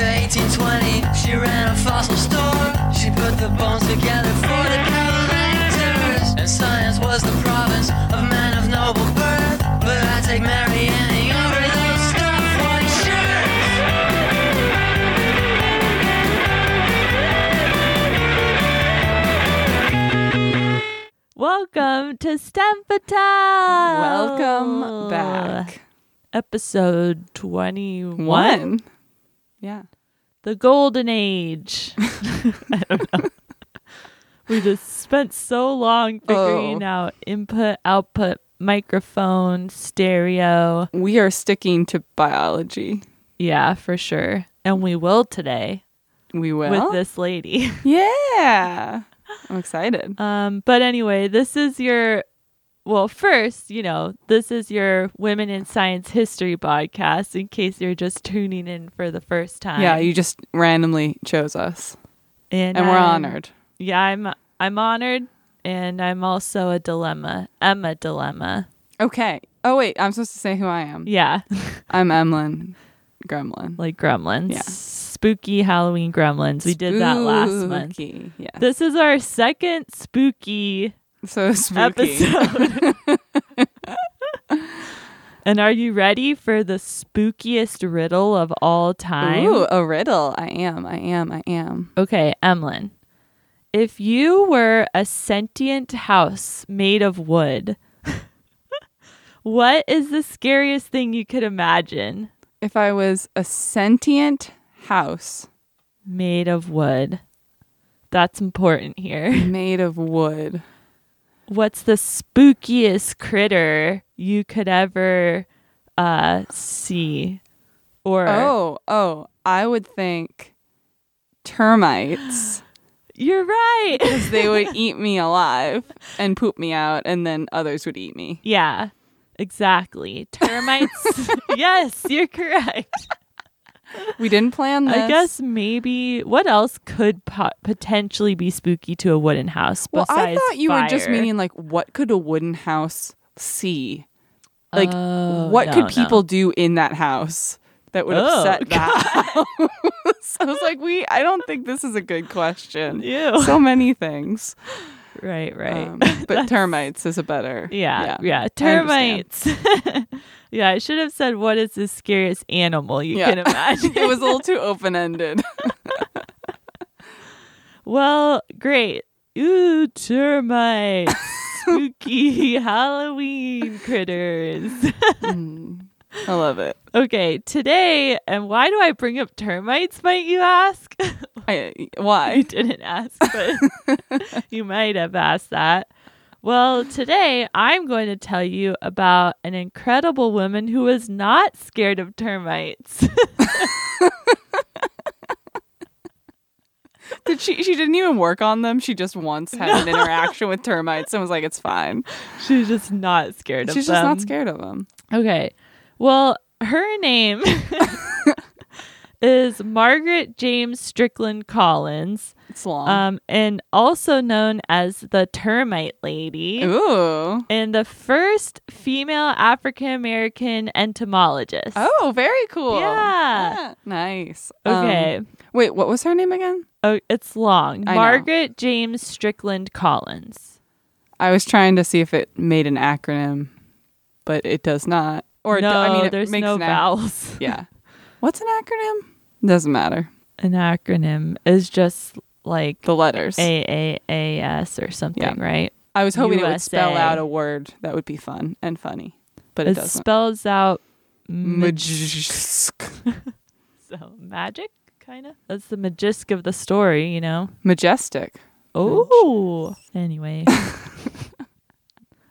year 1820, she ran a fossil store. She put the bones together for the collectors. And science was the province of men of noble birth. But I take Mary Anning over those stuff white shirts. Welcome to Stempetal. Welcome back. Episode 21. One. Yeah. The Golden Age. I don't know. we just spent so long figuring Oh. out input, output, microphone, stereo. We are sticking to biology. Yeah, for sure. And we will today We will. with this lady. Yeah. I'm excited. Um, but anyway, this is your well, first, you know, this is your Women in Science History podcast in case you're just tuning in for the first time. Yeah, you just randomly chose us. and, And we're I'm- honored. Yeah, I'm I'm honored and I'm also a dilemma. Emma dilemma. Okay. Oh wait, I'm supposed to say who I am. Yeah. I'm Emlyn Gremlin. like gremlins. Yeah. Spooky Halloween gremlins. We did that last month. Spooky, Yes. This is our second spooky so spooky. episode. and are you ready for the spookiest riddle of all time? Ooh, a riddle. I am. I am. I am. Okay, Emlyn. If you were a sentient house made of wood, what is the scariest thing you could imagine If I was a sentient house made of wood? That's important here. made of wood, What's the spookiest critter you could ever uh, see? Or Oh, oh, I would think termites you're right. because they would eat me alive and poop me out, and then others would eat me. yeah, exactly. Termites. yes, you're correct. We didn't plan this. I guess maybe what else could po- potentially be spooky to a wooden house Well, I thought you were just meaning like, what could a wooden house see? Like, Oh, what no, could no. people do in that house that would Oh, upset that house? I was like, we. I don't think this is a good question. Ew. So many things. Right, right. Um, but termites is a better. yeah, yeah, I Termites. yeah, I should have said what is the scariest animal you Yeah. can imagine. it was a little too open ended. well, great. Ooh, termites. Spooky Halloween critters. I love it. okay, today, and why do I bring up termites, might you ask? I, you why? didn't ask, but you might have asked that. Well, today I'm going to tell you about an incredible woman who was not scared of termites. Did she? She didn't even work on them. She just once had an interaction with termites and was like, "It's fine." She's just not scared of them. She's just not scared of them. Okay. Well, her name is Margaret James Strickland Collins, It's long. um, and also known as the Termite Lady. Ooh. and the first female African American entomologist. Oh, very cool. Yeah. Ah, nice. Um, Okay. wait, what was her name again? oh, it's long. I know. Margaret James Strickland Collins. I was trying to see if it made an acronym, but it does not. Or no, do- I mean, it there's makes no an ac- vowels. Yeah. What's an acronym? Doesn't matter. An acronym is just like The letters. AAAS or something, Yeah. right? I was hoping it would spell out a word that would be fun and funny, but it It doesn't. spells out mag- Majisk. so magic, kind of. That's the magisk of the story, you know. Majestic. Oh, anyway.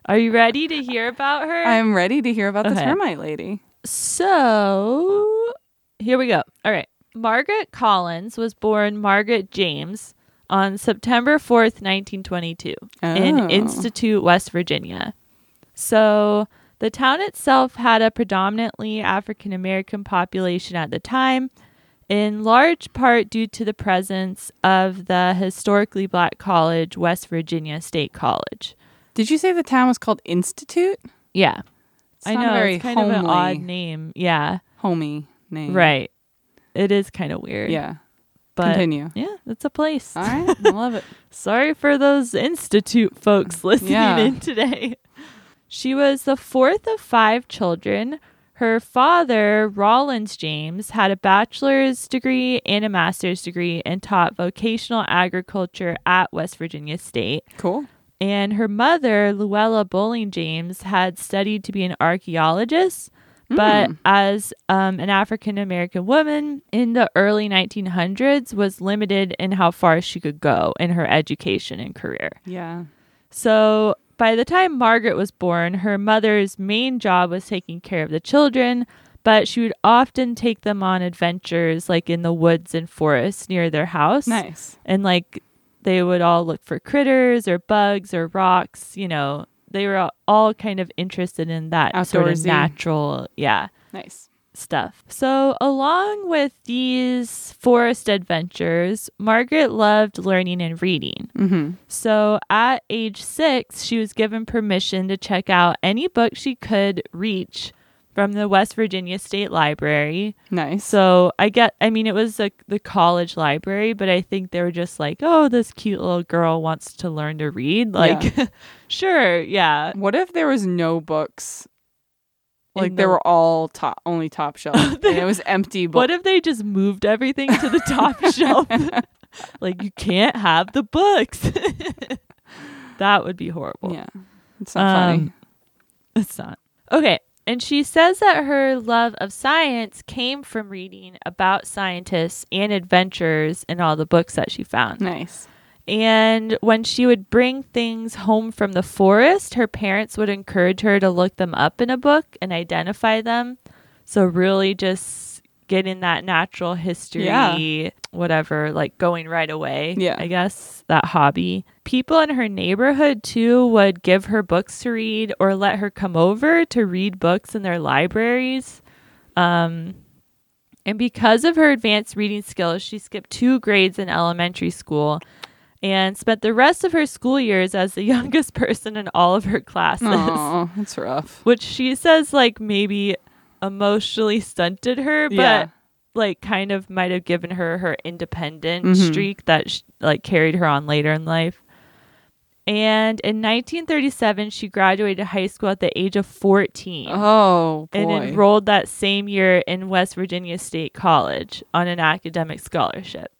Are you ready to hear about her? I'm ready to hear about the Okay. termite lady. So here we go. All right. Margaret Collins was born Margaret James on September 4th, 1922, in Oh. Institute, West Virginia. So the town itself had a predominantly African American population at the time, in large part due to the presence of the historically black college, West Virginia State College. Did you say the town was called Institute? Yeah. It's I know very it's kind of an odd name. Yeah. homey name. Right. It is kind of weird. Yeah. but Continue. yeah, it's a place. All right. I love it. Sorry for those institute folks listening Yeah. in today. She was the fourth of five children. Her father, Rollins James, had a bachelor's degree and a master's degree and taught vocational agriculture at West Virginia State. Cool. And her mother, Luella Bowling James, had studied to be an archaeologist, but as um, an African American woman in the early 1900s was limited in how far she could go in her education and career. Yeah. So by the time Margaret was born, her mother's main job was taking care of the children, but she would often take them on adventures like in the woods and forests near their house Nice. and like they would all look for critters or bugs or rocks you know they were all- kind of interested in that sort of natural yeah Nice. stuff so along with these forest adventures margaret loved learning and reading Mm-hmm. so at age six she was given permission to check out any book she could reach from the west virginia state library Nice. so I get, I mean, it was like the college library, but I think they were just like, oh, this cute little girl wants to learn to read. Like, sure, yeah. what if there was no books? Like they were all top, only top shelf, and it was empty. Books. What if they just moved everything to the top shelf? like, you can't have the books. that would be horrible. Yeah, it's not funny. Um, It's not. Okay. And she says that her love of science came from reading about scientists and adventures in all the books that she found. Nice. And when she would bring things home from the forest, her parents would encourage her to look them up in a book and identify them. So, really, just getting that natural history, Yeah. whatever, like going right away. Yeah. I guess that hobby. People in her neighborhood, too, would give her books to read or let her come over to read books in their libraries. Um, and because of her advanced reading skills, she skipped two grades in elementary school and spent the rest of her school years as the youngest person in all of her classes, Oh, that's rough. which she says like maybe emotionally stunted her, but Yeah. like kind of might have given her her independent Mhm. streak that sh- like carried her on later in life. And in 1937, she graduated high school at the age of 14 Oh boy. and enrolled that same year in West Virginia State College on an academic scholarship.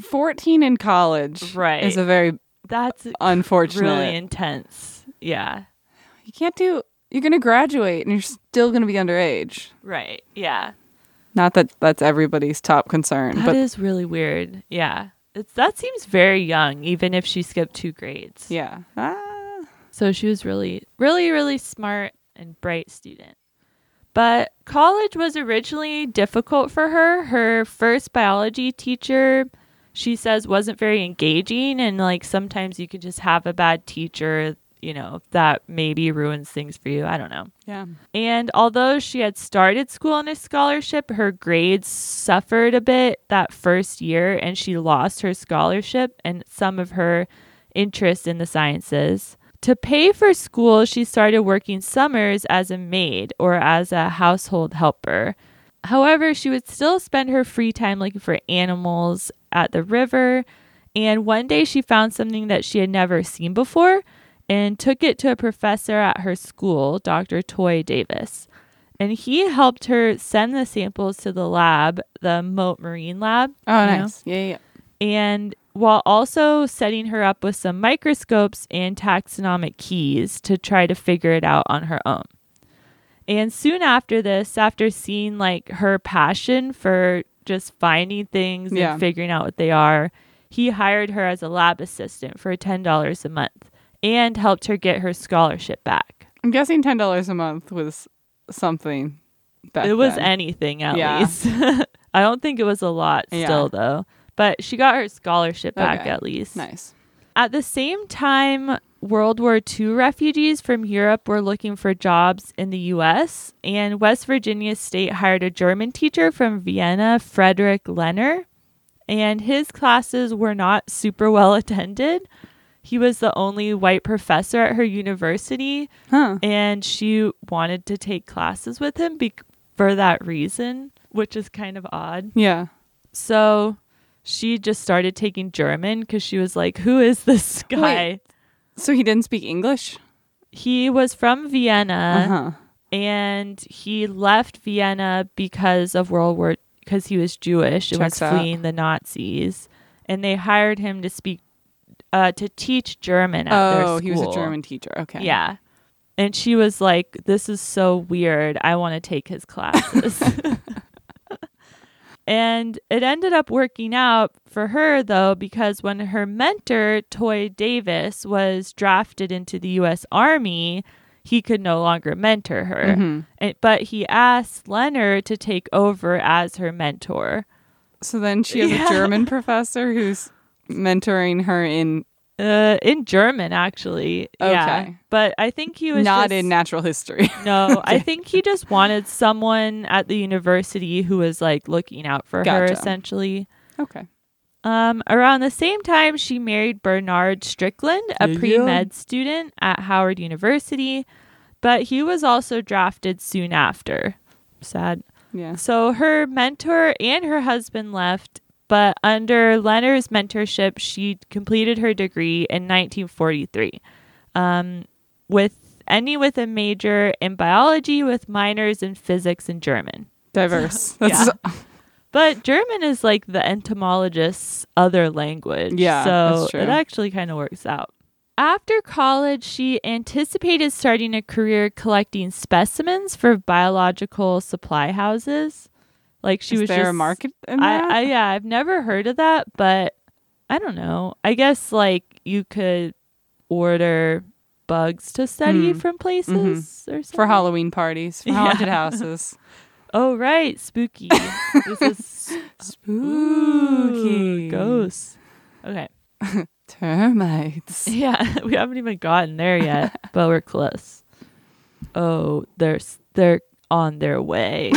Fourteen in college, Right. is a very That's unfortunate. really intense. Yeah. you can't do. You're gonna graduate, and you're still gonna be underage. Right. Yeah. Not that that's everybody's top concern, That is really weird. Yeah. It's that seems very young, even if she skipped two grades. yeah. Ah. So she was really, really, really smart and bright student. But college was originally difficult for her. Her first biology teacher, she says, wasn't very engaging. And like sometimes you could just have a bad teacher, you know, that maybe ruins things for you. I don't know. Yeah. And although she had started school on a scholarship, her grades suffered a bit that first year and she lost her scholarship and some of her interest in the sciences. To pay for school, she started working summers as a maid or as a household helper. However, she would still spend her free time looking for animals at the river. And one day she found something that she had never seen before and took it to a professor at her school, Dr. Toye Davis. And he helped her send the samples to the lab, the Mote Marine Lab. Oh, you know? nice. Yeah, yeah. and while also setting her up with some microscopes and taxonomic keys to try to figure it out on her own. And soon after this, after seeing like her passion for just finding things Yeah. and figuring out what they are, he hired her as a lab assistant for $10 a month and helped her get her scholarship back. I'm guessing ten dollars a month was something. Back it was then. anything at Yeah. least. I don't think it was a lot Yeah. still though, but she got her scholarship back Okay. at least. nice. At the same time, World War II refugees from Europe were looking for jobs in the U.S., and West Virginia State hired a German teacher from Vienna, Frederick Lehner, and his classes were not super well attended. He was the only white professor at her university, Huh. and she wanted to take classes with him be- for that reason. which is kind of odd. Yeah. So she just started taking German because she was like, Who is this guy? Wait. So he didn't speak English? He was from Vienna Uh-huh. and he left Vienna because of World War because he was Jewish and was Checks out. fleeing the Nazis. And they hired him to speak uh, to teach German at their Oh, school. he was a German teacher. Okay. Yeah. And she was like, This is so weird. I want to take his classes. and it ended up working out for her, though, because when her mentor, Toye Davis, was drafted into the U.S. Army, he could no longer mentor her. Mhm. And, but he asked Leonard to take over as her mentor. So then she has Yeah. a German professor who's mentoring her in Uh, in German, actually. Yeah. But I think he was not just- in natural history. No, I think he just wanted someone at the university who was like looking out for her essentially. okay. Um, around the same time, she married Bernard Strickland, a Yeah, pre med student at Howard University, but he was also drafted soon after. Sad. Yeah. So her mentor and her husband left, but under Leonard's mentorship, she completed her degree in 1943, um, with ending with a major in biology with minors in physics and German. Diverse. That's But German is like the entomologist's other language. Yeah, so that's true. it actually kind of works out. After college, she anticipated starting a career collecting specimens for biological supply houses. Like she Is was there just a market in that? I, I yeah, I've never heard of that, but I don't know. I guess like you could order bugs to study Mm. from places or something. for Halloween parties, for Yeah. haunted houses. Oh right, spooky. this is Spooky. Ooh, ghosts. Okay. Termites. Yeah, we haven't even gotten there yet, but we're close. Oh, they're they're on their way.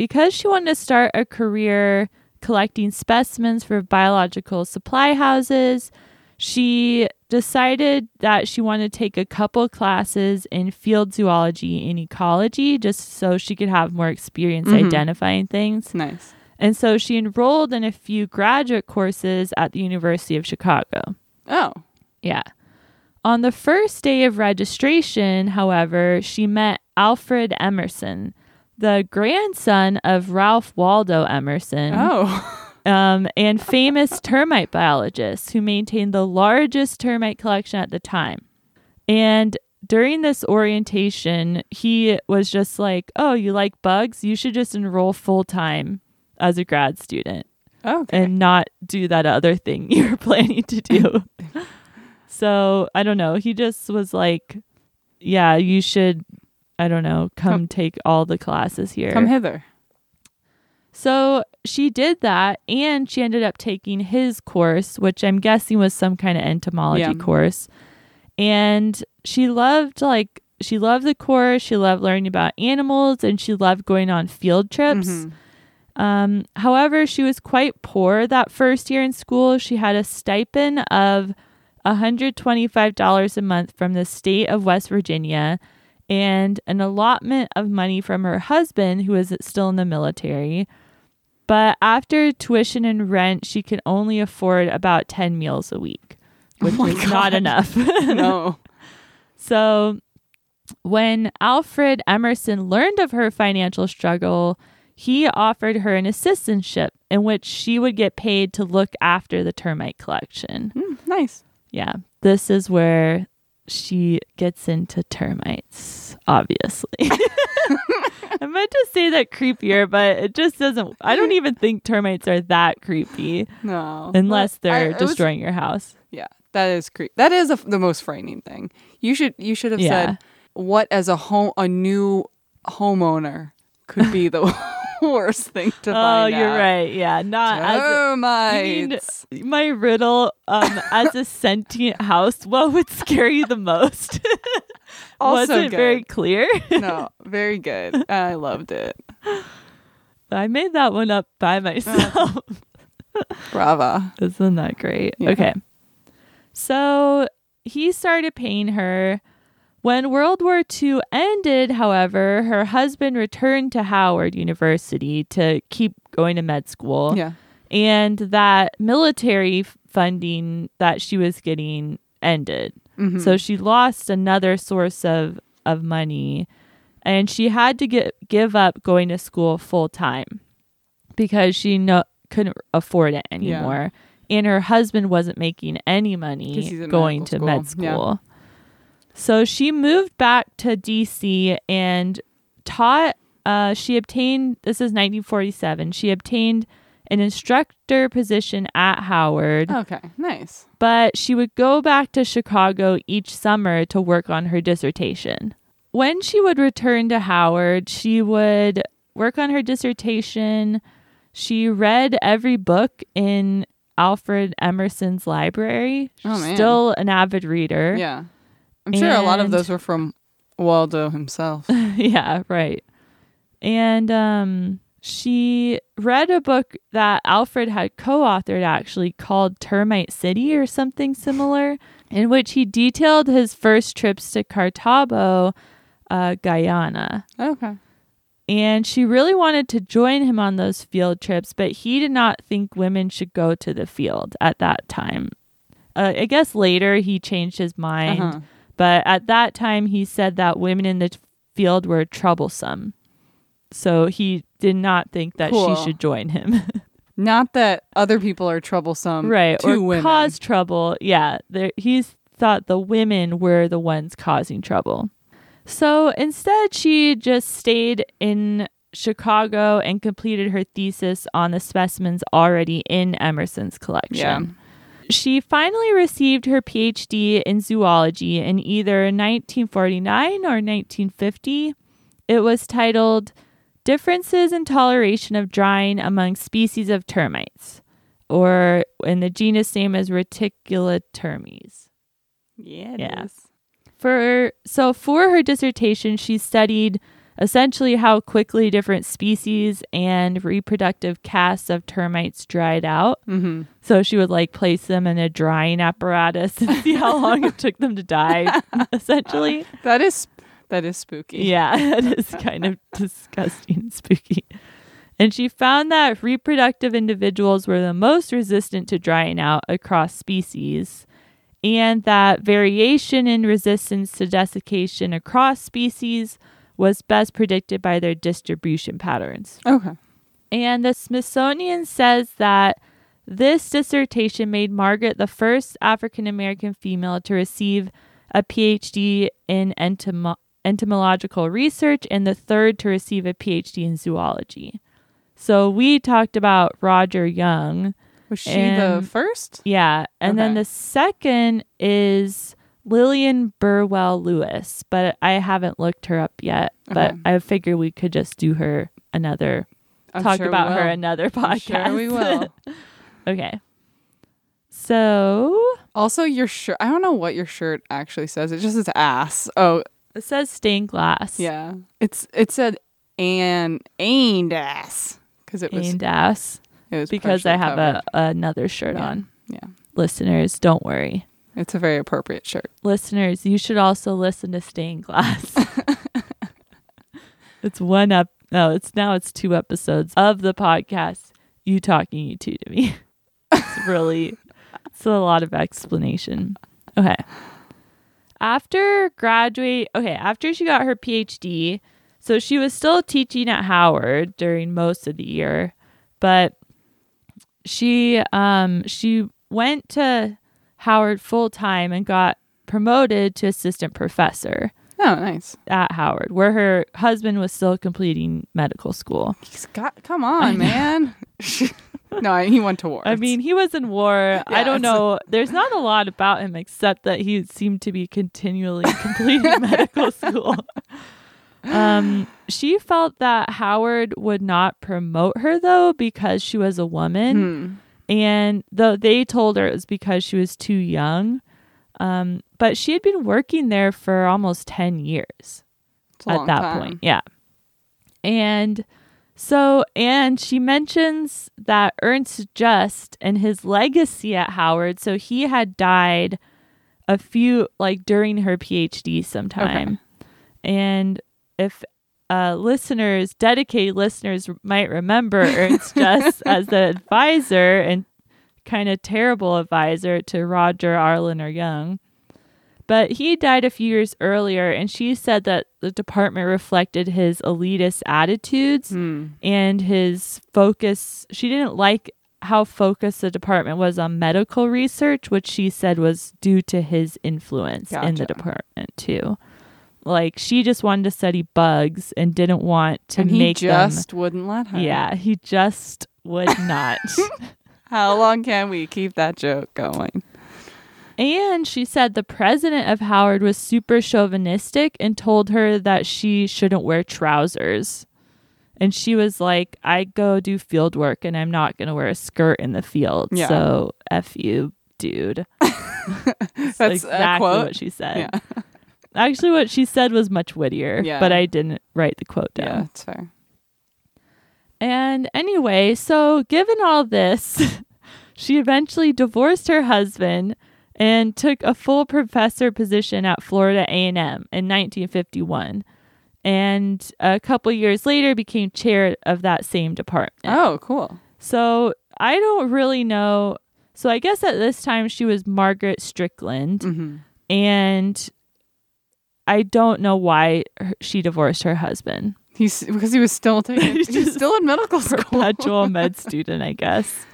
Because she wanted to start a career collecting specimens for biological supply houses, she decided that she wanted to take a couple classes in field zoology and ecology just so she could have more experience Mhm. identifying things. Nice. And so she enrolled in a few graduate courses at the University of Chicago. Oh. Yeah. On the first day of registration, however, she met Alfred Emerson, the grandson of Ralph Waldo Emerson, Oh. um, and famous termite biologist who maintained the largest termite collection at the time. And during this orientation, he was just like, Oh, you like bugs? You should just enroll full time as a grad student Okay. and not do that other thing you're planning to do. so I don't know. He just was like, yeah, you should, I don't know, come, Come- take all the classes here. Come hither. So she did that and she ended up taking his course, which I'm guessing was some kind of entomology Yeah. course. And she loved like she loved the course, she loved learning about animals and she loved going on field trips. Mhm. Um, however, she was quite poor that first year in school. She had a stipend of $125 a month from the state of West Virginia and an allotment of money from her husband, who was still in the military. But after tuition and rent, she could only afford about 10 meals a week, which my is not enough. no. So when Alfred Emerson learned of her financial struggle, he offered her an assistantship in which she would get paid to look after the termite collection. Mm, nice. Yeah, this is where she gets into termites, obviously. I meant to say that creepier, but it just doesn't. I don't even think termites are that creepy No. unless they're was- destroying your house. yeah, that is creep. That is a, the most frightening thing. You should you should have Yeah. said what as a home a new homeowner could be the worst thing to Oh, find you're out. right. Yeah, not as a, you mean- my riddle um as a sentient house what would scare you the most Also wasn't very clear no, very good. I loved it. i made that one up by myself Brava. isn't that great Yeah. okay so he started paying her When World War II ended, however, her husband returned to Howard University to keep going to med school. Yeah. And that military funding that she was getting ended. Mhm. So she lost another source of, of money and she had to get give up going to school full time because she no, couldn't afford it anymore. And her husband wasn't making any money going medical to med school. Yeah. So she moved back to DC and taught uh, she obtained this is 1947. She obtained an instructor position at Howard Okay. Nice. but she would go back to Chicago each summer to work on her dissertation. When she would return to Howard, she would work on her dissertation. She read every book in Alfred Emerson's library. Oh, She's man. Still an avid reader. Yeah. I'm sure a lot of And- those were from Waldo himself. yeah, right. And um she read a book that Alfred had co-authored actually called Termite City or something similar in which he detailed his first trips to Kartabo, uh, Guyana. okay. And she really wanted to join him on those field trips, but he did not think women should go to the field at that time. Uh, I guess later he changed his mind, Uh-huh. But at that time he said that women in the field were troublesome. So he did not think that Cool. she should join him. Not that other people are troublesome right. to or women. cause trouble. Yeah. There, he's thought the women were the ones causing trouble. So instead, she just stayed in Chicago and completed her thesis on the specimens already in Emerson's collection. She finally received her PhD in zoology in either 1949 or 1950. It was titled Differences in Toleration of Drying Among Species of Termites, or in the genus name is Reticulitermes. Yeah. it Yeah. is. For so for her dissertation, she studied essentially how quickly different species and reproductive castes of termites dried out. Mhm. So she would like place them in a drying apparatus and see how long it took them to die, essentially. That is that is spooky. Yeah, it is kind of disgusting and spooky. And she found that reproductive individuals were the most resistant to drying out across species, and that variation in resistance to desiccation across species was best predicted by their distribution patterns. Okay. And the Smithsonian says that this dissertation made Margaret the first African American female to receive a PhD in entomo- entomological research and the third to receive a PhD in zoology. So we talked about Roger Young. Was she And- the first? Yeah. And then the second is Lillian Burwell Lewis, but I haven't looked her up yet. But Okay. I figure we could just do her another I'm talk sure about her another podcast. Sure we will. okay. So also, your shirt. I don't know what your shirt actually says. It just says ass. Oh, it says stained glass. yeah. It's it said and and ass because it was Stained ass. it was Because I have covered. a another shirt Yeah. on. yeah. Listeners, don't worry. It's a very appropriate shirt. Listeners, you should also listen to Stained Glass. it's one up. No, it's now it's two episodes of the podcast. You talking, you two to me. It's really, it's a lot of explanation. Okay. After graduate, okay, after she got her PhD, so she was still teaching at Howard during most of the year, but she um she went to Howard full time and got promoted to assistant professor Oh, nice. at Howard, where her husband was still completing medical school. He's got. Come on, man. no, he went to war. I mean, he was in war. I don't know. There's not a lot about him except that he seemed to be continually completing medical school. Um, she felt that Howard would not promote her though because she was a woman. Hmm. And though they told her it was because she was too young um, but she had been working there for almost 10 years at that time. point yeah and so and she mentions that ernst just and his legacy at howard so he had died a few like during her PhD sometime. And if uh, listeners, dedicated listeners, might remember Ernst Just as the advisor and kind of terrible advisor to Roger Arliner Young. But he died a few years earlier, and she said that the department reflected his elitist attitudes Hmm. and his focus. She didn't like how focused the department was on medical research, which she said was due to his influence in the department, too. Like, she just wanted to study bugs and didn't want to and he make them just wouldn't let her. yeah, he just would not. How long can we keep that joke going? and she said the president of Howard was super chauvinistic and told her that she shouldn't wear trousers. And she was like, I go do field work and I'm not going to wear a skirt in the field. Yeah. So F you, dude. That's exactly what she said. Yeah. Actually, what she said was much wittier, Yeah. but I didn't write the quote down. Yeah, it's fair. And anyway, so given all this, she eventually divorced her husband and took a full professor position at Florida A&M in 1951. And a couple years later became chair of that same department. Oh, cool. So I don't really know. So I guess at this time she was Margaret Strickland, hmm and I don't know why her- she divorced her husband. He's because he was still taking. He's he's, still in medical school. perpetual med student, I guess.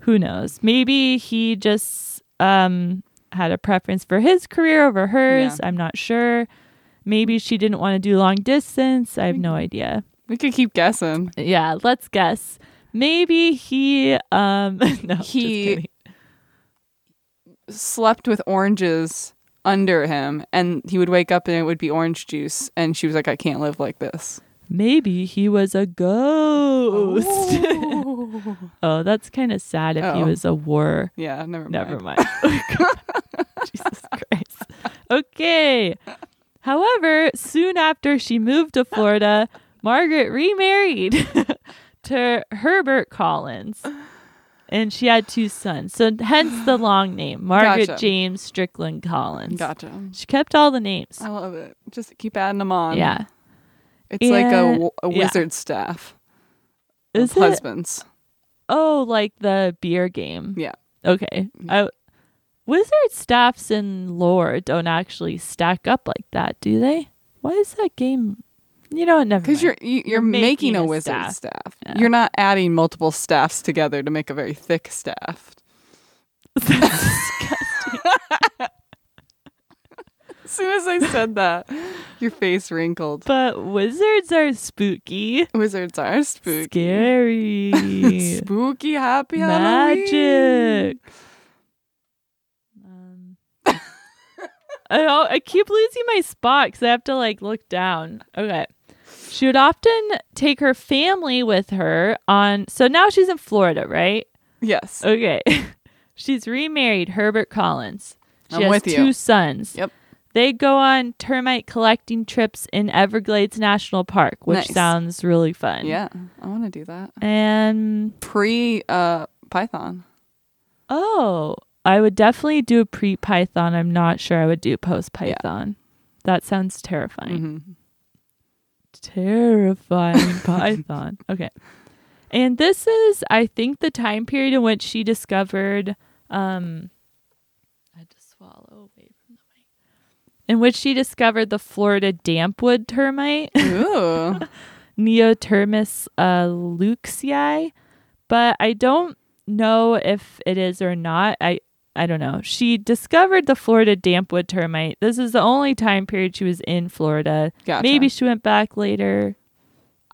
Who knows? Maybe he just um had a preference for his career over hers. Yeah. I'm not sure. Maybe she didn't want to do long distance. I have no idea. We could keep guessing. Yeah, let's guess. Maybe he um no He-. Slept with oranges under him, and he would wake up and it would be orange juice. And she was like, "I can't live like this." maybe he was a ghost. Oh, that's kind of sad if he Oh. was a war yeah, never mind. Never mind. Oh, Jesus Christ. Okay. However, soon after she moved to Florida, Margaret remarried to Herbert Collins. And she had two sons. So hence the long name, Margaret Gotcha. James Strickland Collins. Gotcha. She kept all the names. I love it. Just keep adding them on. Yeah. it's like a, And- w- a yeah. wizard staff. Is it? husbands? Oh, like the beer game. Yeah. Okay. I, wizard staffs and lore don't actually stack up like that, do they? Why is that game? You know, what, never. Because you're you, you're, You're making, making a a wizard staff. staff. Yeah. You're not adding multiple staffs together to make a very thick staff. That's disgusting. As soon as I said that, your face wrinkled. But wizards are spooky, Wizards are spooky. scary, Spooky happy magic. Um, I don't, I keep losing my spot because I have to like look down. Okay. She would often take her family with her on. So now she's in Florida, right? Yes. Okay. she's remarried Herbert Collins. She I'm has with you. two sons. Yep. They go on termite collecting trips in Everglades National Park, which Nice. sounds really fun. Yeah, I want to do that. And Pre uh Python. oh, I would definitely do a pre Python. I'm not sure I would do post Python. That sounds terrifying. Mhm. Terrifying Python. Okay. And this is, I think, the time period in which she discovered um I had to swallow away from the mic. In which she discovered the Florida dampwood termite. Ooh. Neotermes uh, luykxi, but I don't know if it is or not. I I don't know. She discovered the Florida dampwood termite. This is the only time period she was in Florida. Gotcha. Maybe she went back later.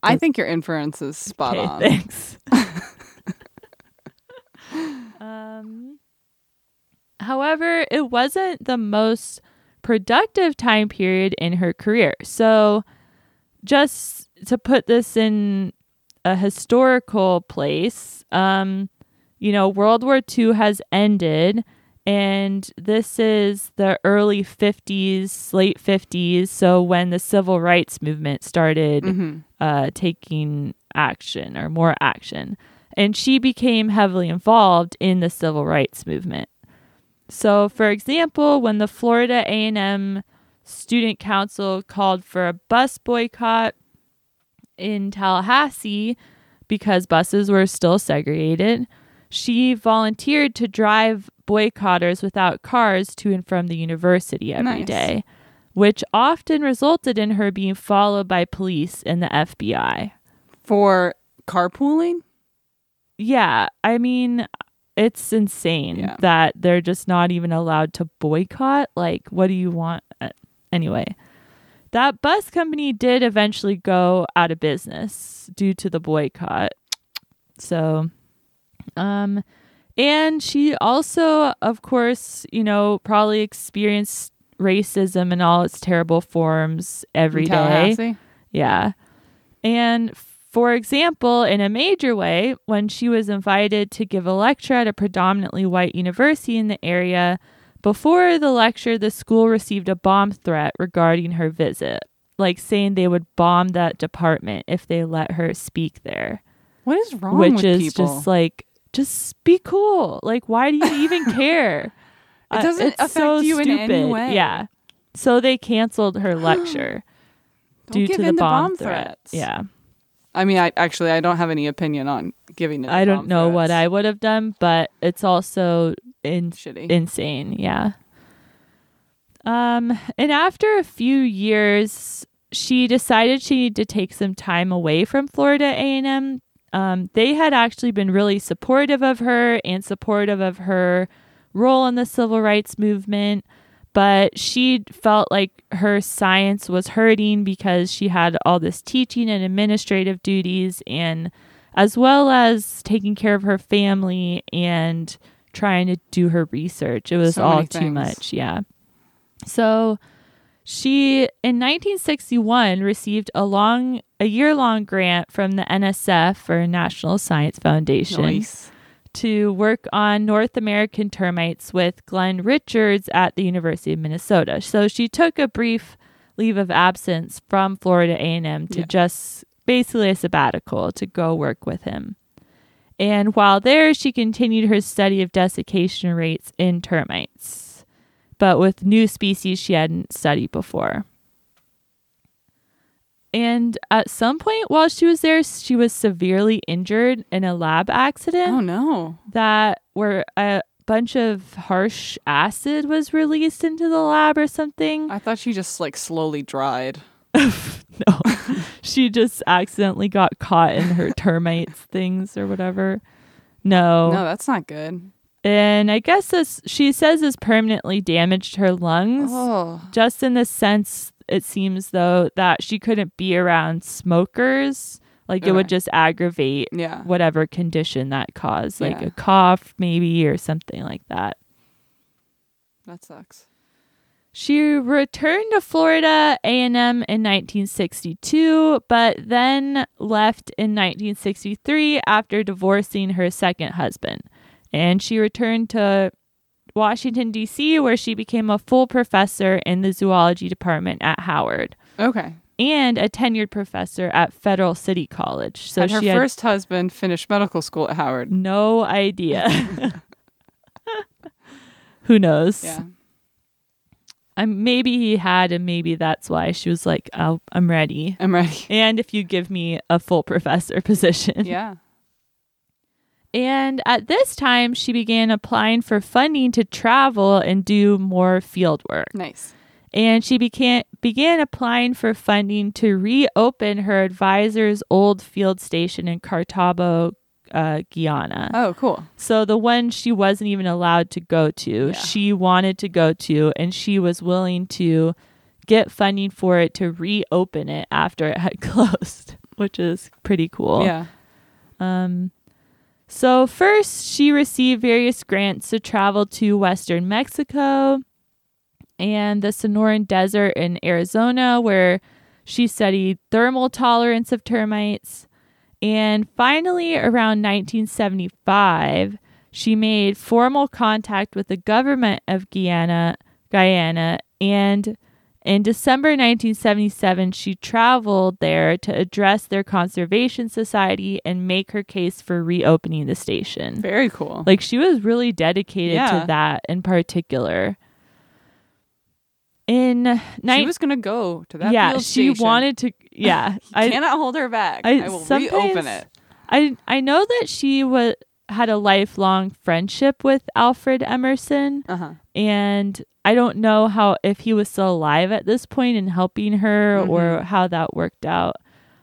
I think your inference is spot okay, on. thanks. um, however, it wasn't the most productive time period in her career. So, just to put this in a historical place, um, you know, World War II has ended, and this is the early 50s, late 50s. So, when the civil rights movement started hmm uh, taking action or more action. And she became heavily involved in the civil rights movement. So, for example, when the Florida A&M Student Council called for a bus boycott in Tallahassee because buses were still segregated, she volunteered to drive boycotters without cars to and from the university every day, Nice. which often resulted in her being followed by police and the FBI. For carpooling? Yeah, I mean, it's insane Yeah. that they're just not even allowed to boycott. Like, what do you want? Uh, Anyway, that bus company did eventually go out of business due to the boycott. So, um, and she also, of course, you know, probably experienced racism in all its terrible forms every day. Yeah. And for example, in a major way, when she was invited to give a lecture at a predominantly white university in the area, before the lecture, the school received a bomb threat regarding her visit, like saying they would bomb that department if they let her speak there, What is wrong which with is people? just like, just be cool. Like, why do you even care? It Uh, doesn't it's affect so you in any stupid. way. Yeah. So they canceled her lecture due to the bomb, bomb threat. threats. Yeah. I mean, I actually I don't have any opinion on giving it. I don't know what I would have done, but it's also in- shitty. insane. Yeah. Um, and after a few years, she decided she needed to take some time away from Florida A&M. Um, they had actually been really supportive of her and supportive of her role in the civil rights movement, but she felt like her science was hurting because she had all this teaching and administrative duties and as well as taking care of her family and trying to do her research. It was So all too much, yeah. So she in 1961 received a long a year-long grant from the NSF or National Science Foundation Nice. to work on North American termites with Glenn Richards at the University of Minnesota. So she took a brief leave of absence from Florida A&M to Yeah. just basically a sabbatical to go work with him. And while there, she continued her study of desiccation rates in termites, but with new species she hadn't studied before. And at some point while she was there, she was severely injured in a lab accident Oh no. that where a bunch of harsh acid was released into the lab or something. I thought she just like slowly dried. no, she just accidentally got caught in her termites things or whatever. No. No, that's not good. And I guess this, she says this permanently damaged her lungs, Oh. just in the sense it seems though that she couldn't be around smokers. Like it would just aggravate Yeah. whatever condition that caused, like Yeah. a cough maybe or something like that. That sucks. She returned to Florida A&M in 1962, but then left in 1963 after divorcing her second husband. And she returned to Washington D.C. where she became a full professor in the zoology department at Howard Okay. and a tenured professor at Federal City College. So and her she had first husband finished medical school at Howard. no idea. Who knows? Yeah. Um, maybe he had, and maybe that's why she was like, oh, I'm ready. I'm ready. And if you give me a full professor position. Yeah. And at this time, she began applying for funding to travel and do more field work. Nice. And she began, began applying for funding to reopen her advisor's old field station in Kartabo, uh, Guyana. Oh, cool. So the one she wasn't even allowed to go to, Yeah. she wanted to go to, and she was willing to get funding for it to reopen it after it had closed, which is pretty cool. Yeah. Um, so first, she received various grants to travel to Western Mexico and the Sonoran Desert in Arizona, where she studied thermal tolerance of termites. And finally, around 1975, she made formal contact with the government of Guyana, Guyana, and In December 1977, she traveled there to address their conservation society and make her case for reopening the station. Very cool. Like she was really dedicated Yeah. to that in particular. In she nine, was gonna go to that. yeah, she station. wanted to. Yeah, I cannot hold her back. I- I, will reopen it. I, I know that she was had a lifelong friendship with Alfred Emerson, Uh huh. And I don't know how if he was still alive at this point and helping her or Mhm. how that worked out.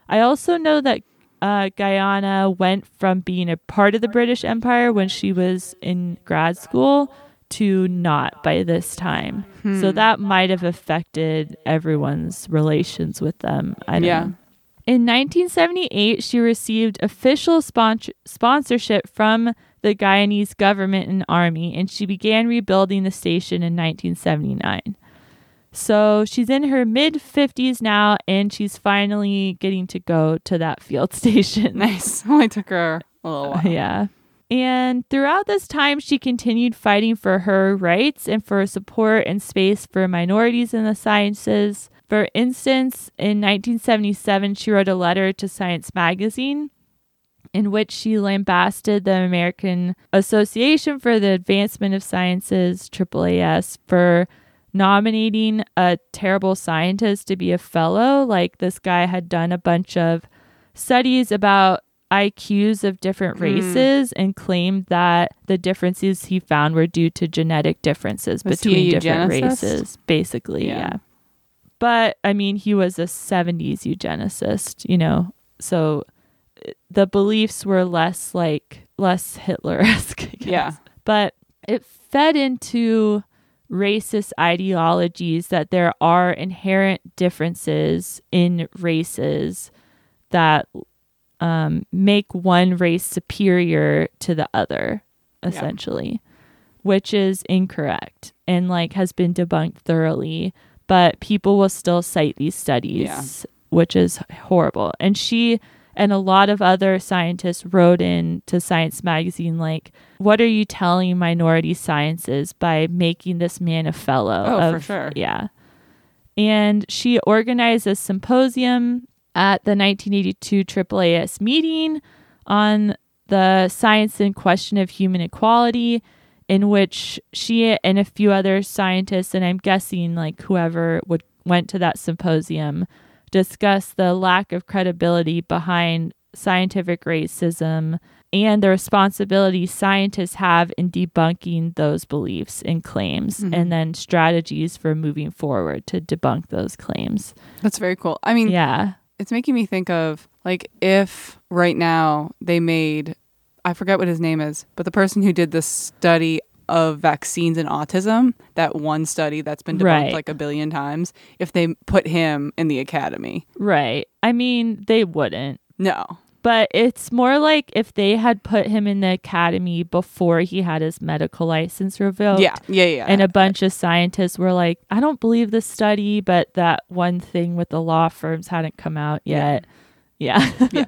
I also know that uh, Guyana went from being a part of the British Empire when she was in grad school to not by this time. So Hmm. that might have affected everyone's relations with them. I don't Yeah. know. In 1978, she received official sponsor- sponsorship from the Guyanese government and army, and she began rebuilding the station in 1979. So she's in her mid 50s now, and she's finally getting to go to that field station. Nice. Only took her a little while. Yeah. And throughout this time, she continued fighting for her rights and for support and space for minorities in the sciences. For instance, in 1977, she wrote a letter to Science Magazine in which she lambasted the American Association for the Advancement of Sciences, AAAS, for nominating a terrible scientist to be a fellow. Like this guy had done a bunch of studies about IQs of different Hmm. races and claimed that the differences he found were due to genetic differences Was between different races, basically. Yeah. Yeah. But I mean, he was a 70s eugenicist, you know, so the beliefs were less like less Hitler esque. Yeah. But it fed into racist ideologies that there are inherent differences in races that um, make one race superior to the other, essentially, which is incorrect and like has been debunked thoroughly. But people will still cite these studies, Yeah. which is horrible. And she and a lot of other scientists wrote in to Science Magazine, like, what are you telling minority sciences by making this man a fellow? Oh, for sure. Yeah. And she organized a symposium at the 1982 AAAS meeting on the science and question of human equality, in which she and a few other scientists, and I'm guessing like whoever would went to that symposium, discussed the lack of credibility behind scientific racism and the responsibility scientists have in debunking those beliefs and claims Mhm. and then strategies for moving forward to debunk those claims. That's very cool. I mean, Yeah. it's making me think of like if right now they made I forget what his name is, but the person who did the study of vaccines and autism, that one study that's been debunked Right. like a billion times, if they put him in the academy. Right. I mean, they wouldn't. No. But it's more like if they had put him in the academy before he had his medical license revoked. Yeah, yeah, yeah. And a bunch of scientists were like, I don't believe this study, but that one thing with the law firms hadn't come out yet. Yeah. Yeah.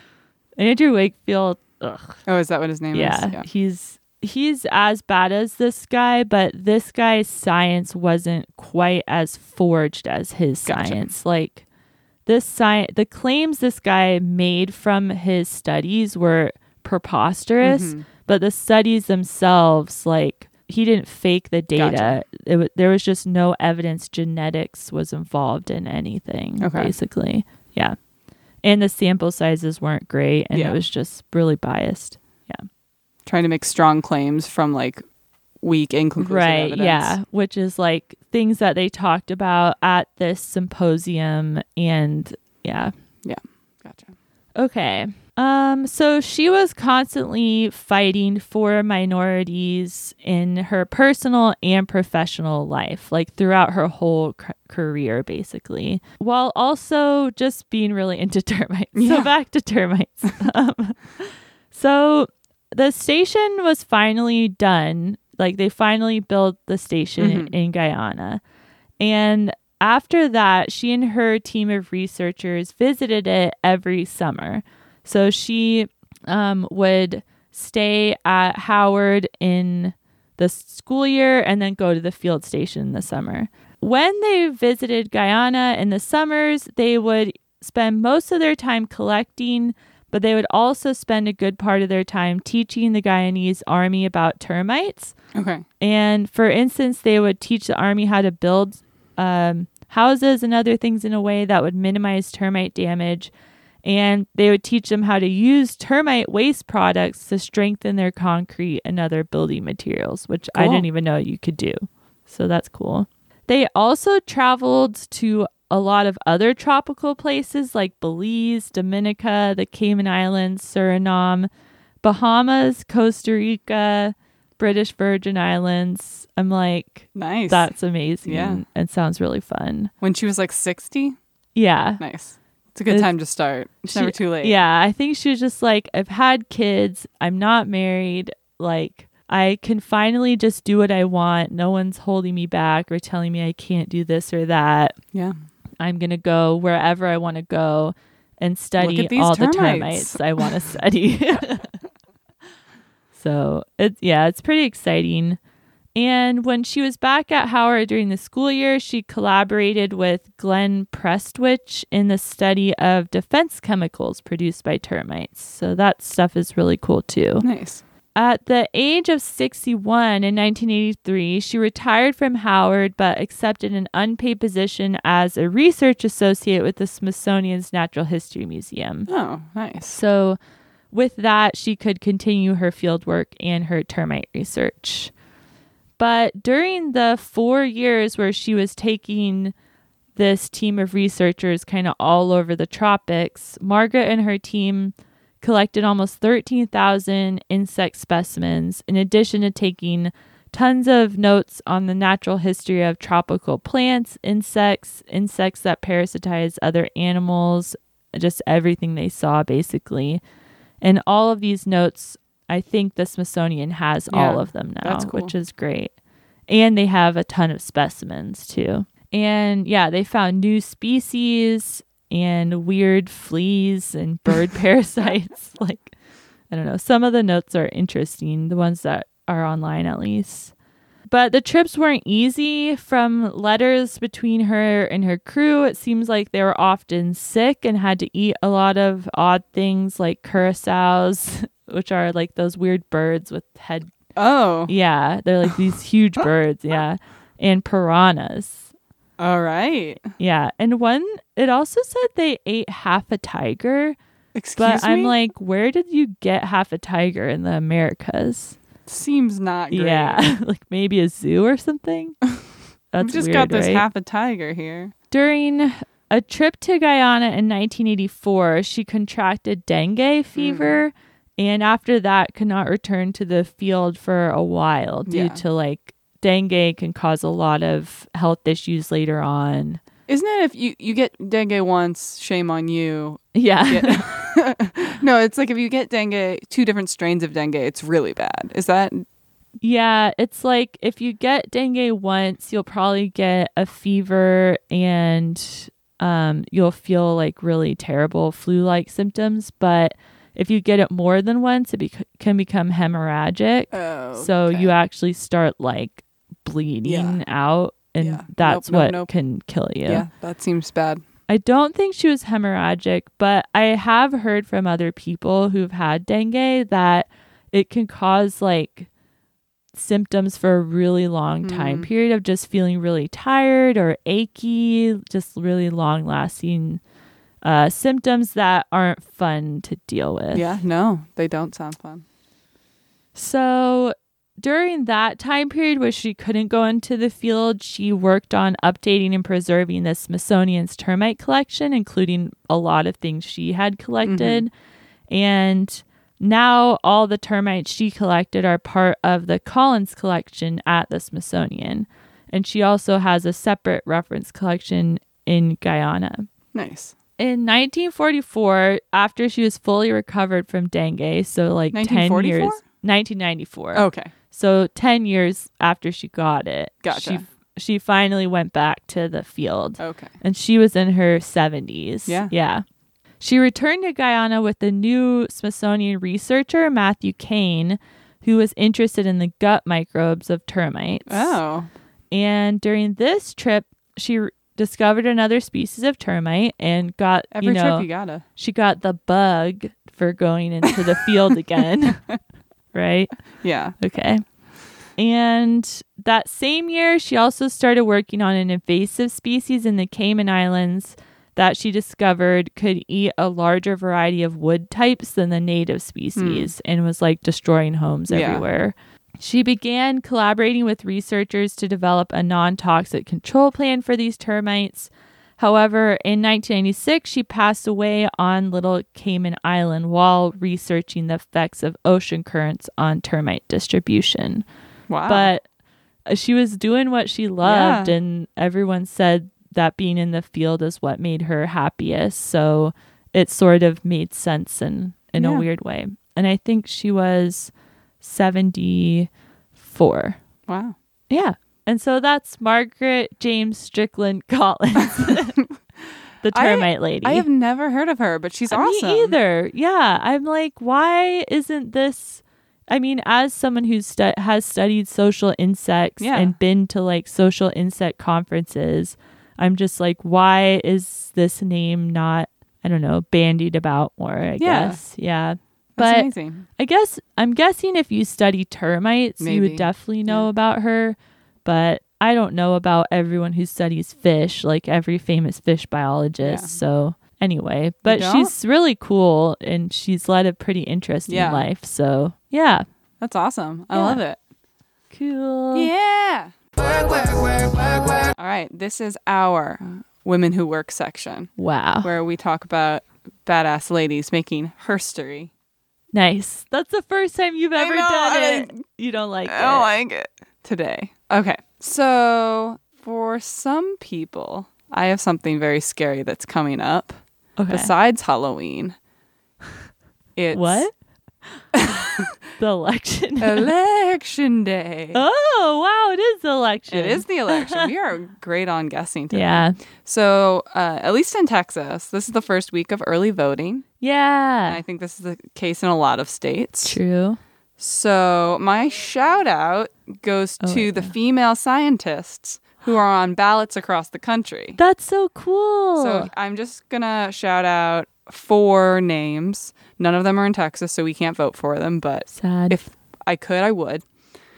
Andrew Wakefield, ugh, oh, is that what his name yeah, is? Yeah. he's he's as bad as this guy, but this guy's science wasn't quite as forged as his Gotcha. science. Like this science, the claims this guy made from his studies were preposterous, Mhm. but the studies themselves, like he didn't fake the data. Gotcha. It wa there was just no evidence genetics was involved in anything. Okay. Basically, yeah. And the sample sizes weren't great, and Yeah. it was just really biased. Trying to make strong claims from like weak inconclusive right evidence. yeah which is like things that they talked about at this symposium and yeah Yeah. Gotcha. okay um so she was constantly fighting for minorities in her personal and professional life like throughout her whole c- career basically while also just being really into termites Yeah. so back to termites um, so the station was finally done. Like they finally built the station in, Mhm. in Guyana. And after that, she and her team of researchers visited it every summer. So she um, would stay at Howard in the school year and then go to the field station in the summer. when they visited Guyana in the summers, they would spend most of their time collecting, but they would also spend a good part of their time teaching the Guyanese army about termites. Okay. And for instance, they would teach the army how to build um, houses and other things in a way that would minimize termite damage. And they would teach them how to use termite waste products to strengthen their concrete and other building materials, which I didn't even know you could do. So that's cool. They also traveled to a lot of other tropical places like Belize, Dominica, the Cayman Islands, Suriname, Bahamas, Costa Rica, British Virgin Islands. I'm like, Nice. that's amazing. Yeah. And sounds really fun. when she was like 60. Yeah. Nice. It's a good It's- time to start. It's never too late. Yeah. I think she was just like, I've had kids. I'm not married. Like, I can finally just do what I want. No one's holding me back or telling me I can't do this or that. Yeah. I'm going to go wherever I want to go and study all the termites. termites I want to study. so, it's yeah, it's pretty exciting. And when she was back at Howard during the school year, she collaborated with Glenn Prestwich in the study of defense chemicals produced by termites. So that stuff is really cool too. Nice. At the age of 61 in 1983, she retired from Howard but accepted an unpaid position as a research associate with the Smithsonian's Natural History Museum. Oh, nice. So, with that, she could continue her field work and her termite research. But during the four years where she was taking this team of researchers kind of all over the tropics, Margaret and her team collected almost 13,000 insect specimens, in addition to taking tons of notes on the natural history of tropical plants, insects, insects that parasitize other animals, just everything they saw basically. And all of these notes, I think the Smithsonian has all of them now, cool. which is great. And they have a ton of specimens too. And yeah, they found new species and weird fleas and bird parasites. Like, I don't know. Some of the notes are interesting, the ones that are online at least. But the trips weren't easy. From letters between her and her crew, it seems like they were often sick and had to eat a lot of odd things like curassows, which are like those weird birds with head. Oh, Yeah, they're like these huge birds. Yeah. And piranhas. All right. Yeah. And one, it also said they ate half a tiger. Excuse But me. I'm like, where did you get half a tiger in the Americas? seems not great. Yeah, like maybe a zoo or something. That's just weird, got this right? half a tiger here. During a trip to Guyana in 1984, she contracted dengue fever, mm. and after that, could not return to the field for a while due Yeah. to like dengue can cause a lot of health issues later on. Isn't it if you, you get dengue once, shame on you? Yeah. Get- no, it's like if you get dengue, two different strains of dengue, it's really bad. Is that Yeah, it's like if you get dengue once, you'll probably get a fever and um, you'll feel like really terrible flu like symptoms. But if you get it more than once, it bec- can become hemorrhagic. oh, So okay. you actually start like bleeding Yeah. out, and Yeah. that's Nope, nope, what nope. can kill you. yeah, that seems bad. I don't think she was hemorrhagic, but I have heard from other people who've had dengue that it can cause like symptoms for a really long time Mm. period of just feeling really tired or achy, just really long lasting uh, symptoms that aren't fun to deal with. Yeah, no, they don't sound fun. So during that time period where she couldn't go into the field, she worked on updating and preserving the Smithsonian's termite collection, including a lot of things she had collected. Mm-hmm. And now all the termites she collected are part of the Collins collection at the Smithsonian. And she also has a separate reference collection in Guyana. Nice. In 1944, after she was fully recovered from dengue, so like 10 1944? years, 1994. Okay. So 10 years after she got it, Gotcha. she she finally went back to the field. Okay. And she was in her 70s. Yeah. Yeah. She returned to Guyana with a new Smithsonian researcher, Matthew Kane, who was interested in the gut microbes of termites. Oh. And during this trip, she r- discovered another species of termite and got Every you know trip you gotta. she got the bug for going into the field again. right? Yeah. Okay. And that same year, she also started working on an invasive species in the Cayman Islands that she discovered could eat a larger variety of wood types than the native species and was like destroying homes Yeah. everywhere. She began collaborating with researchers to develop a non toxic control plan for these termites. However, in 1996, she passed away on Little Cayman Island while researching the effects of ocean currents on termite distribution. Wow. But uh, she was doing what she loved, Yeah. and everyone said that being in the field is what made her happiest. So it sort of made sense in, in Yeah. a weird way. And I think she was 74. wow. Yeah. And so that's Margaret James Strickland Collins, the I- termite lady. I have never heard of her, but she's Uh, awesome. Me either. Yeah. I'm like, why isn't this? I mean, as someone who stu- has studied social insects Yeah. and been to like social insect conferences, I'm just like, why is this name not, I don't know, bandied about more? I Yeah. guess. Yeah. That's But amazing. I guess I'm guessing if you study termites, you would definitely know Yeah. about her. But I don't know about everyone who studies fish, like every famous fish biologist. Yeah. So anyway, but she's really cool and she's led a pretty interesting Yeah. life. So yeah, That's awesome. I Yeah. love it. cool. Yeah. All right. This is our Women Who Work section Wow, where we talk about badass ladies making herstory. nice. That's the first time you've ever know, done I it. You don't like it? I don't like it. Today. Okay. So, for some people, I have something very scary that's coming up okay. besides Halloween. It's what? the election. Election Day. oh wow, it is the election. It is the election. we are great on guessing today. Yeah. So, uh, at least in Texas, this is the first week of early voting. And Yeah. I think this is the case in a lot of states. True. So, my shout out goes Oh, to the female scientists who are on ballots across the country. That's so cool. So, I'm just going to shout out four names. None of them are in Texas, so we can't vote for them, but sad. if I could, I would.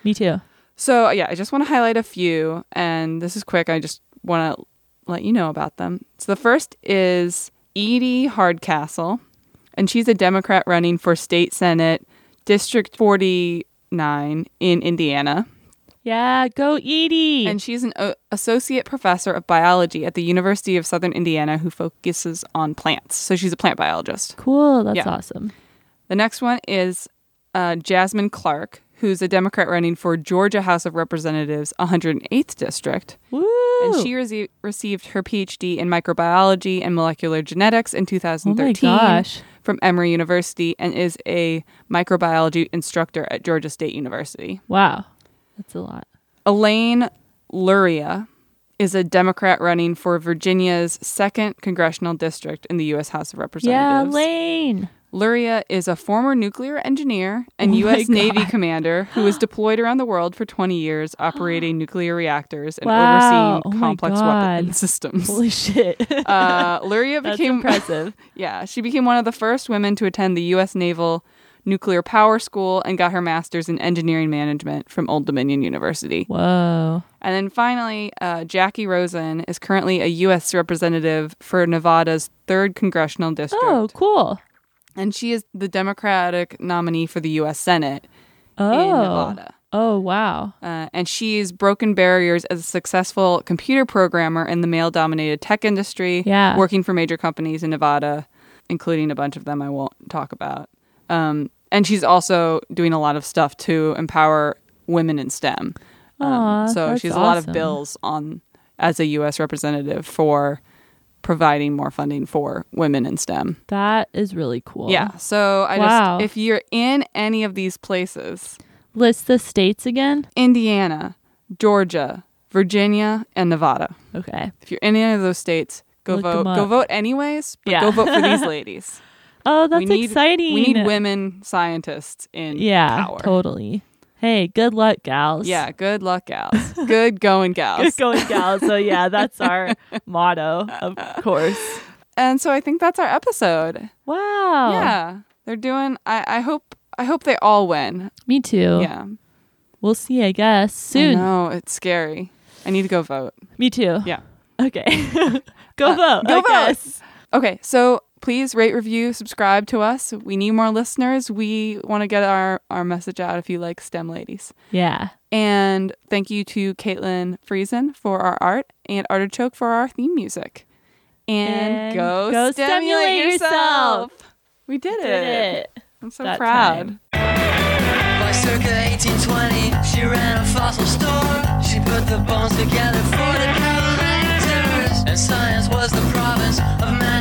Me too. So, yeah, I just want to highlight a few, and this is quick. I just want to let you know about them. So, the first is Edie Hardcastle, and she's a Democrat running for state senate, District 49 in Indiana. Yeah, go Edie. And she's an o- associate professor of biology at the University of Southern Indiana who focuses on plants. So, she's a plant biologist. cool. That's Yeah. awesome. The next one is uh, Jasmine Clark, who's a Democrat running for Georgia House of Representatives, 108th District. Woo. And she rece- received her PhD in microbiology and molecular genetics in oh my 2013 gosh. from Emory University and is a microbiology instructor at Georgia State University. Wow. That's a lot. Elaine Luria is a Democrat running for Virginia's second congressional district in the U.S. House of Representatives. Yeah, Representatives. Luria is a former nuclear engineer and Oh U.S. Navy commander who was deployed around the world for 20 years operating nuclear reactors and Wow. overseeing Oh complex weapon systems. Holy shit. Uh, Luria became impressive. yeah, she became one of the first women to attend the U.S. Naval Nuclear Power School and got her master's in engineering management from Old Dominion University. Whoa. And then finally, uh, Jacky Rosen is currently a U.S. representative for Nevada's third congressional district, Oh, cool. And she is the Democratic nominee for the U.S. Senate Oh. in Nevada. Oh, wow. Uh, and she's broken barriers as a successful computer programmer in the male dominated tech industry, Yeah. working for major companies in Nevada, including a bunch of them I won't talk about. Um, and she's also doing a lot of stuff to empower women in STEM. Um, Aw, so that's she has a lot of bills on as a U.S. representative for providing more funding for women in STEM. That is really cool. Yeah. So I Wow. just, if you're in any of these places, List the states again. Indiana, Georgia, Virginia, and Nevada. Okay. If you're in any of those states, go Look vote. Go vote anyways, but Yeah. go vote for these ladies. Oh, that's we need, exciting. We need women scientists in Yeah, power. totally. Hey, good luck, gals. Yeah, good luck, gals. good going, gals. Good going, gals. So, yeah, that's our motto, of course. And so I think that's our episode. Wow. Yeah, they're doing. I, I hope. I hope they all win. Me too. Yeah. We'll see, I guess, soon. No, it's scary. I need to go vote. Me too. Yeah. Okay. go Uh, vote. go I vote. guess. Okay, so please rate, review, subscribe to us. We need more listeners. We want to get our, our message out if you like STEM ladies. Yeah. And thank you to Caitlin Friesen for our art and Artichoke for our theme music. And, and go, go stimulate, stimulate yourself. yourself. We did, did it. it. I'm so that proud. Time. By circa 1820, she ran a fossil store. She put the bones together for the Cadillac. And science was the province of man.